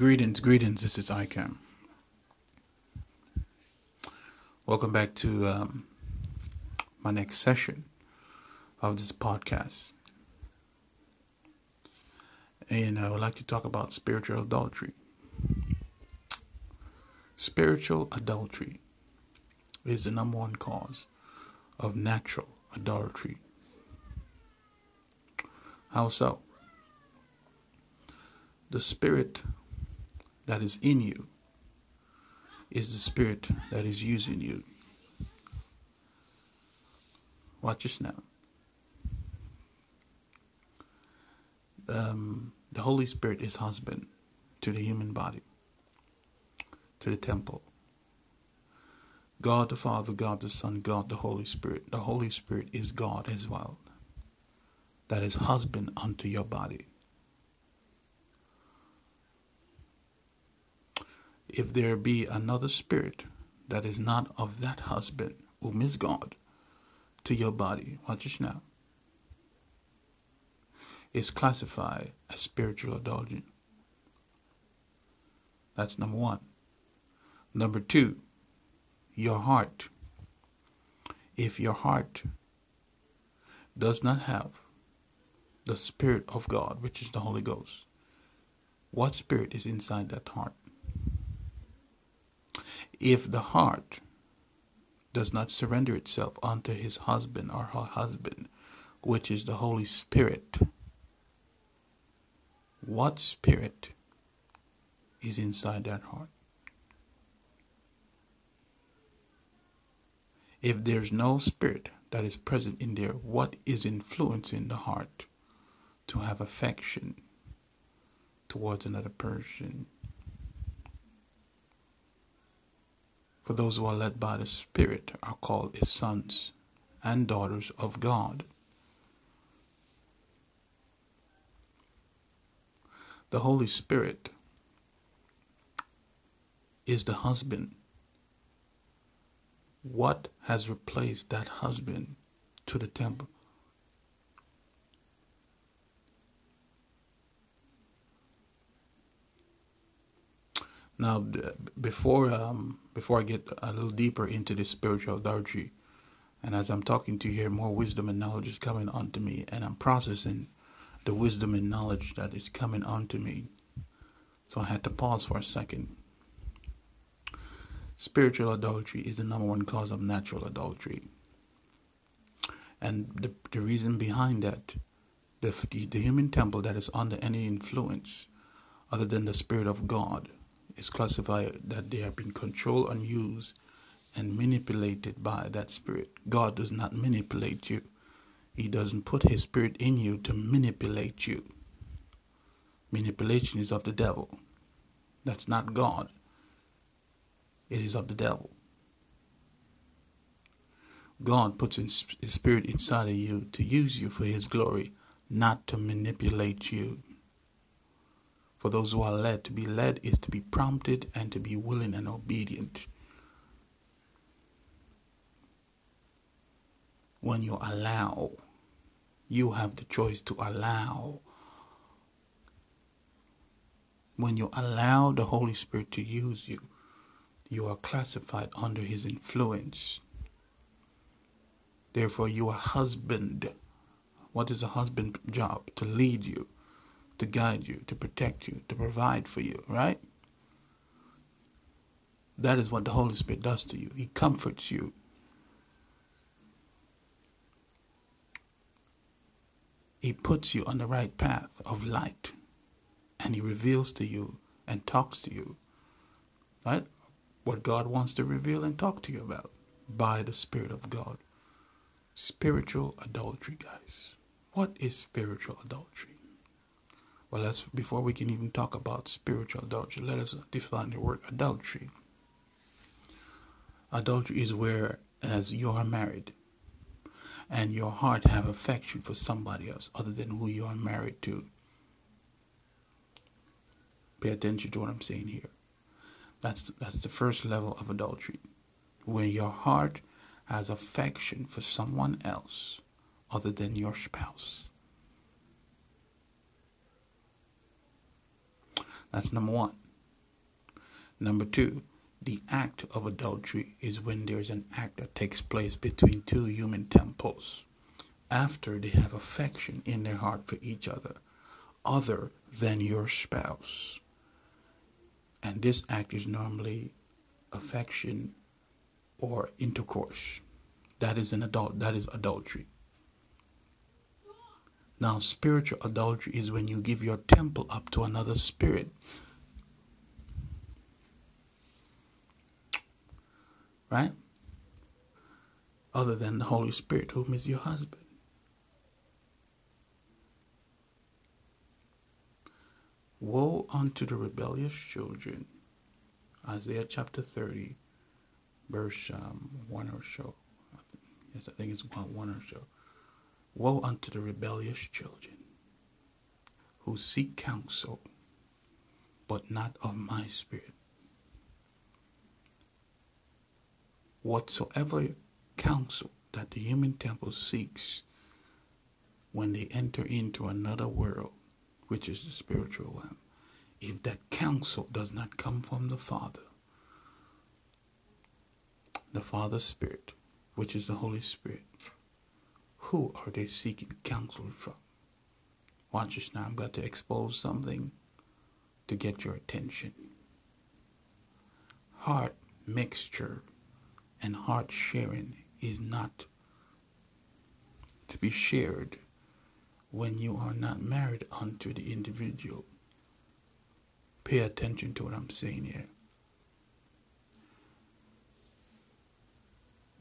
Greetings, greetings. This is ICAM. Welcome back to um, my next session of this podcast. And I would like to talk about spiritual adultery. Spiritual adultery is the number one cause of natural adultery. How so? The spirit that is in you is the spirit that is using you. Watch this now. Um, the Holy Spirit is husband to the human body, to the temple. God the Father, God the Son, God the Holy Spirit. The Holy Spirit is God as well. That is husband unto your body. If there be another spirit that is not of that husband, whom is God, to your body, watch this now, is classified as spiritual adultery. That's number one. Number two, your heart. If your heart does not have the Spirit of God, which is the Holy Ghost, what spirit is inside that heart? If the heart does not surrender itself unto his husband or her husband, which is the Holy Spirit, what spirit is inside that heart? If there's no spirit that is present in there, what is influencing the heart to have affection towards another person? For those who are led by the Spirit are called his sons and daughters of God. The Holy Spirit is the husband. What has replaced that husband to the temple? Now, before um, before I get a little deeper into this spiritual adultery, and as I'm talking to you here, more wisdom and knowledge is coming onto me, and I'm processing the wisdom and knowledge that is coming onto me. So I had to pause for a second. Spiritual adultery is the number one cause of natural adultery. And the, the reason behind that, the, the human temple that is under any influence other than the Spirit of God is classified that they have been controlled and used and manipulated by that spirit. God does not manipulate you. He doesn't put his spirit in you to manipulate you. Manipulation is of the devil. That's not God. It is of the devil. God puts his spirit inside of you to use you for his glory, not to manipulate you. For those who are led, to be led is to be prompted and to be willing and obedient. When you allow, you have the choice to allow. When you allow the Holy Spirit to use you, you are classified under His influence. Therefore, you are husband. What is a husband job? To lead you to guide you, to protect you, to provide for you, right? That is what the Holy Spirit does to you. He comforts you. He puts you on the right path of light and he reveals to you and talks to you, right? What God wants to reveal and talk to you about by the Spirit of God. Spiritual adultery, guys. What is spiritual adultery? Well, let's before we can even talk about spiritual adultery, let us define the word adultery. Adultery is where as you are married and your heart have affection for somebody else other than who you are married to. Pay attention to what I'm saying here. That's that's the first level of adultery. When your heart has affection for someone else other than your spouse. That's number one. Number two, the act of adultery is when there's an act that takes place between two human temples after they have affection in their heart for each other, other than your spouse. And this act is normally affection or intercourse. That is an adult that is adultery. Now spiritual adultery is when you give your temple up to another spirit. Right? Other than the Holy Spirit, whom is your husband. Woe unto the rebellious children. Isaiah chapter 30, verse um, 1 or so. Yes, I think it's 1, 1 or so. Woe unto the rebellious children who seek counsel, but not of my spirit. Whatsoever counsel that the human temple seeks when they enter into another world, which is the spiritual realm, if that counsel does not come from the Father, the Father's Spirit, which is the Holy Spirit, who are they seeking counsel from? Watch this now. I'm about to expose something to get your attention. Heart mixture and heart sharing is not to be shared when you are not married unto the individual. Pay attention to what I'm saying here.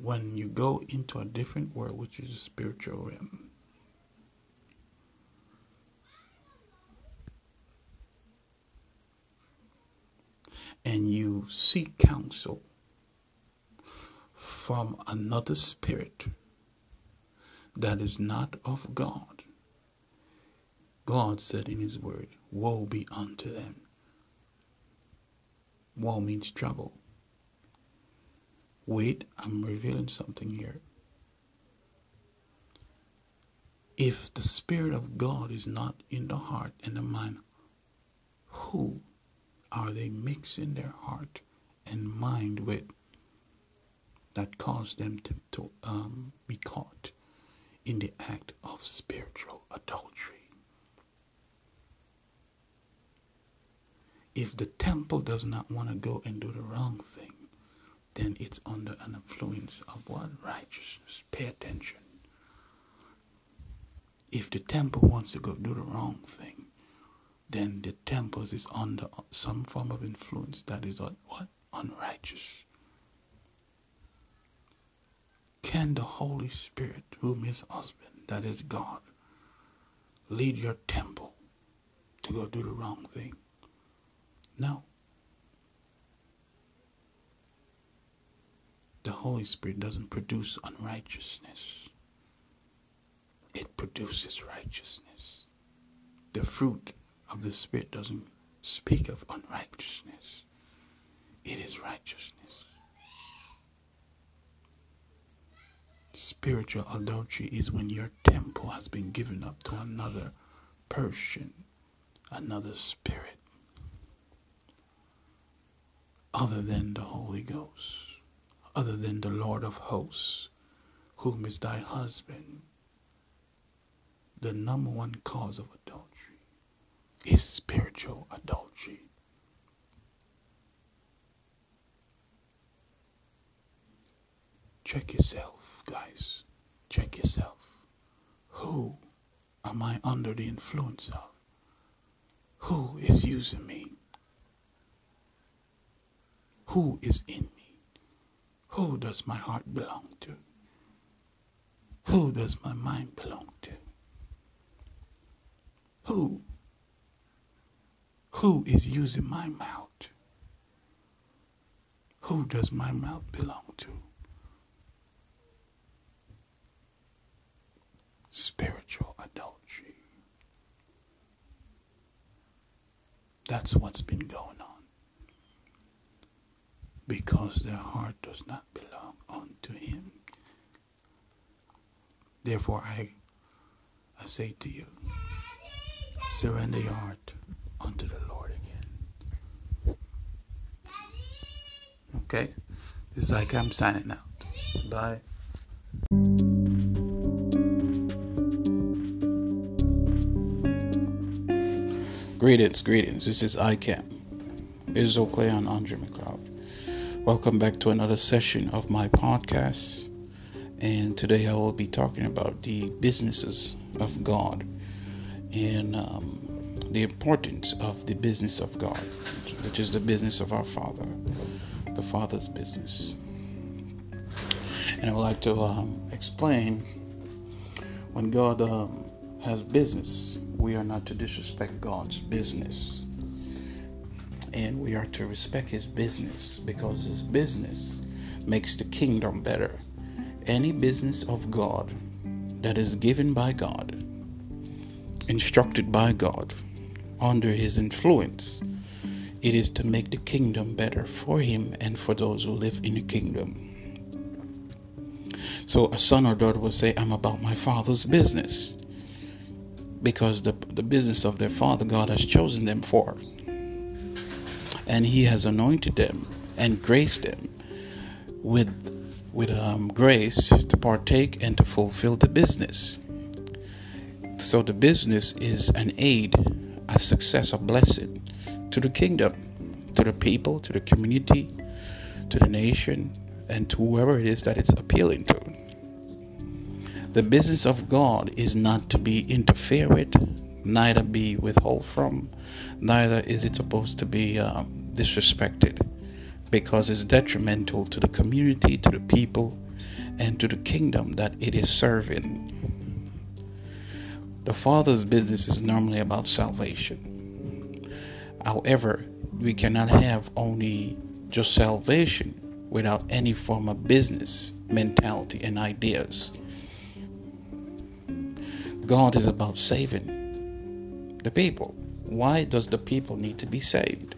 When you go into a different world, which is a spiritual realm, and you seek counsel from another spirit that is not of God, God said in His Word, Woe be unto them. Woe means trouble. Wait, I'm revealing something here. If the Spirit of God is not in the heart and the mind, who are they mixing their heart and mind with that cause them to, to um, be caught in the act of spiritual adultery? If the temple does not want to go and do the wrong thing, then it's under an influence of what? Righteousness. Pay attention. If the temple wants to go do the wrong thing, then the temple is under some form of influence that is uh, what? Unrighteous. Can the Holy Spirit, whom is husband, that is God, lead your temple to go do the wrong thing? No. The Holy Spirit doesn't produce unrighteousness. It produces righteousness. The fruit of the Spirit doesn't speak of unrighteousness. It is righteousness. Spiritual adultery is when your temple has been given up to another person, another spirit other than the Holy Ghost, other than the Lord of hosts, whom is thy husband. The number one cause of adultery is spiritual adultery. Check yourself, guys. Check yourself. Who am I under the influence of? Who is using me? Who is in me? Who does my heart belong to? Who does my mind belong to? Who? Who is using my mouth? Who does my mouth belong to? Spiritual adultery. That's what's been going on because their heart does not belong unto him. Therefore, I, I say to you, surrender your heart unto the Lord again. Okay? It's like I'm signing out. Bye. Greetings, greetings. This is ICAM. This is Cleon Andre McLeod. Welcome back to another session of my podcast. And today I will be talking about the businesses of God and um, the importance of the business of God, which is the business of our Father, the Father's business. And I would like to um, explain when God um, has business, we are not to disrespect God's business. And we are to respect his business because his business makes the kingdom better. Any business of God that is given by God, instructed by God, under his influence, it is to make the kingdom better for him and for those who live in the kingdom. So a son or daughter will say, I'm about my father's business because the, the business of their father God has chosen them for. And he has anointed them and graced them with, with um, grace to partake and to fulfill the business. So the business is an aid, a success, a blessing to the kingdom, to the people, to the community, to the nation, and to whoever it is that it's appealing to. The business of God is not to be interfered with, neither be withheld from, neither is it supposed to be um, disrespected, because it's detrimental to the community, to the people, and to the kingdom that it is serving. The Father's business is normally about salvation. However, we cannot have only just salvation without any form of business mentality and ideas. God is about saving the people. Why does the people need to be saved?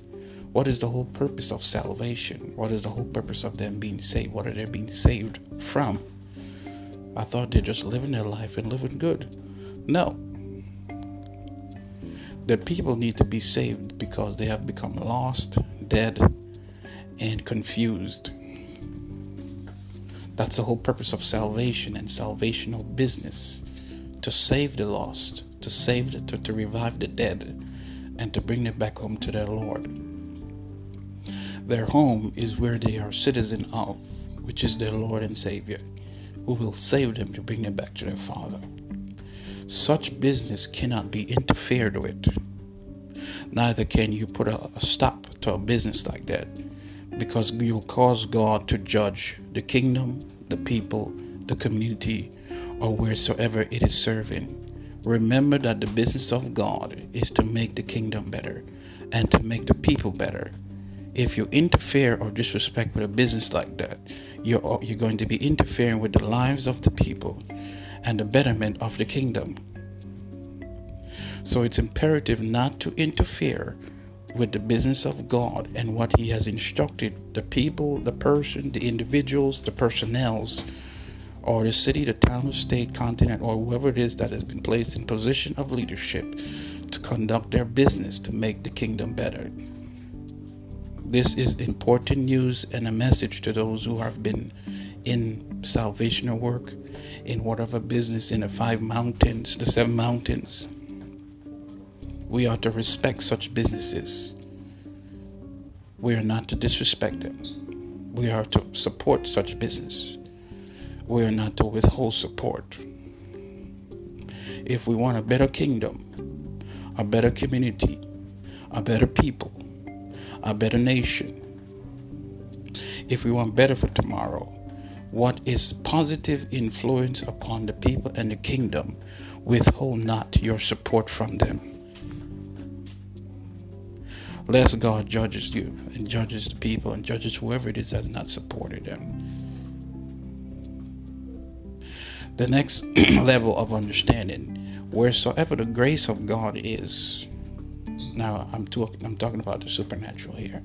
What is the whole purpose of salvation? What is the whole purpose of them being saved? What are they being saved from? I thought they're just living their life and living good. No. The people need to be saved because they have become lost, dead, and confused. That's the whole purpose of salvation and salvational business to save the lost, to save the, to, to revive the dead, and to bring them back home to their Lord. Their home is where they are citizen of, which is their Lord and Savior, who will save them to bring them back to their Father. Such business cannot be interfered with. Neither can you put a, a stop to a business like that because you will cause God to judge the kingdom, the people, the community, or wheresoever it is serving. Remember that the business of God is to make the kingdom better and to make the people better. If you interfere or disrespect with a business like that, you're, you're going to be interfering with the lives of the people and the betterment of the kingdom. So it's imperative not to interfere with the business of God and what He has instructed the people, the person, the individuals, the personnels or the city, the town, the state, continent, or whoever it is that has been placed in position of leadership to conduct their business to make the kingdom better. This is important news and a message to those who have been in salvational work, in whatever business in the five mountains, the seven mountains. We are to respect such businesses. We are not to disrespect them. We are to support such business we are not to withhold support. If we want a better kingdom, a better community, a better people, a better nation, if we want better for tomorrow, what is positive influence upon the people and the kingdom, withhold not your support from them. Lest God judges you and judges the people and judges whoever it is that's not supported them. The next level of understanding wheresoever the grace of god is now i'm, talk- I'm talking about the supernatural here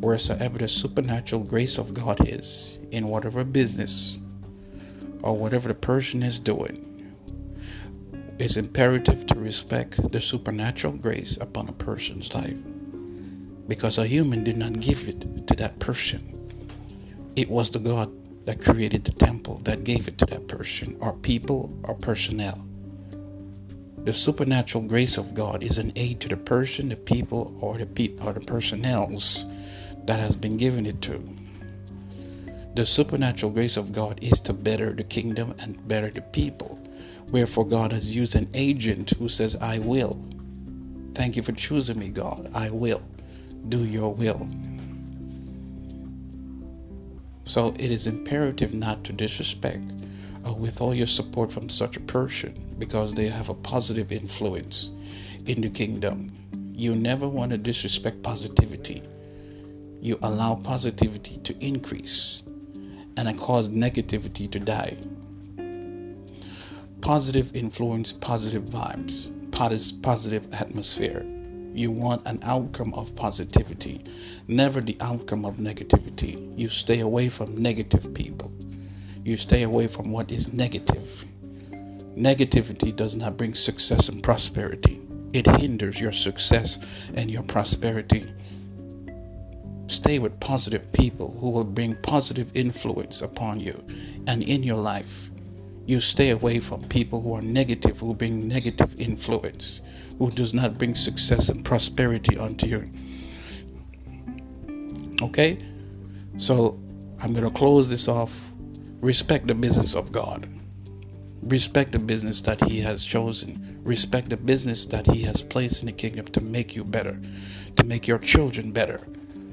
wheresoever the supernatural grace of god is in whatever business or whatever the person is doing it's imperative to respect the supernatural grace upon a person's life because a human did not give it to that person. It was the God that created the temple that gave it to that person, or people, or personnel. The supernatural grace of God is an aid to the person, the people, or the pe- or the personnels that has been given it to. The supernatural grace of God is to better the kingdom and better the people. Wherefore God has used an agent who says, I will. Thank you for choosing me, God. I will do your will. So it is imperative not to disrespect uh, or withhold your support from such a person because they have a positive influence in the kingdom. You never want to disrespect positivity. You allow positivity to increase and cause negativity to die. Positive influence, positive vibes, positive atmosphere. You want an outcome of positivity, never the outcome of negativity. You stay away from negative people. You stay away from what is negative. Negativity does not bring success and prosperity, it hinders your success and your prosperity. Stay with positive people who will bring positive influence upon you and in your life. You stay away from people who are negative, who bring negative influence, who does not bring success and prosperity unto you. Okay? So I'm going to close this off. Respect the business of God. Respect the business that He has chosen. Respect the business that He has placed in the kingdom to make you better, to make your children better,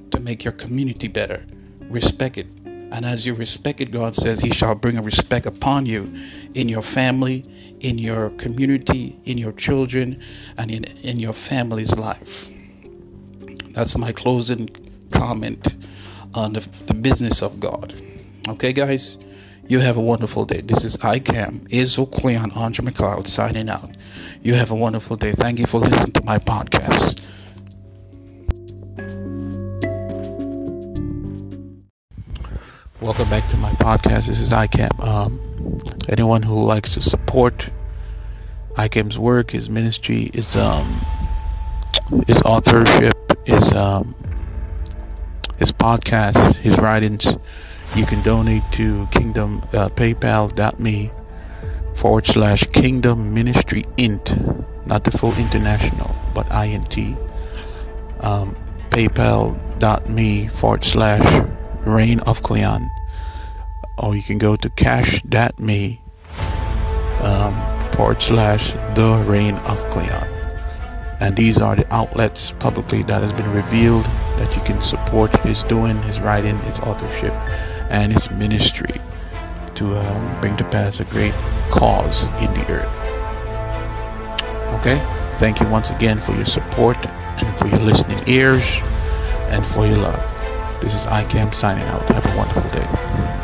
to make your community better. Respect it. And as you respect it, God says He shall bring a respect upon you in your family, in your community, in your children, and in, in your family's life. That's my closing comment on the, the business of God. Okay, guys? You have a wonderful day. This is ICAM, Israel Cleon, Andre McLeod signing out. You have a wonderful day. Thank you for listening to my podcast. Welcome back to my podcast. This is ICAM. Um, anyone who likes to support ICAM's work, his ministry, his um, his authorship, his um, his podcast, his writings you can donate to Kingdom uh, PayPal.me forward slash Kingdom Ministry Int, not the full international, but INT. Um, PayPal.me forward slash Reign of Cleon, or you can go to cash.me um, forward slash The Reign of Cleon. And these are the outlets publicly that has been revealed that you can support his doing, his writing, his authorship and his ministry to uh, bring to pass a great cause in the earth. Okay? Thank you once again for your support and for your listening ears and for your love. This is ICAM signing out. Have a wonderful day.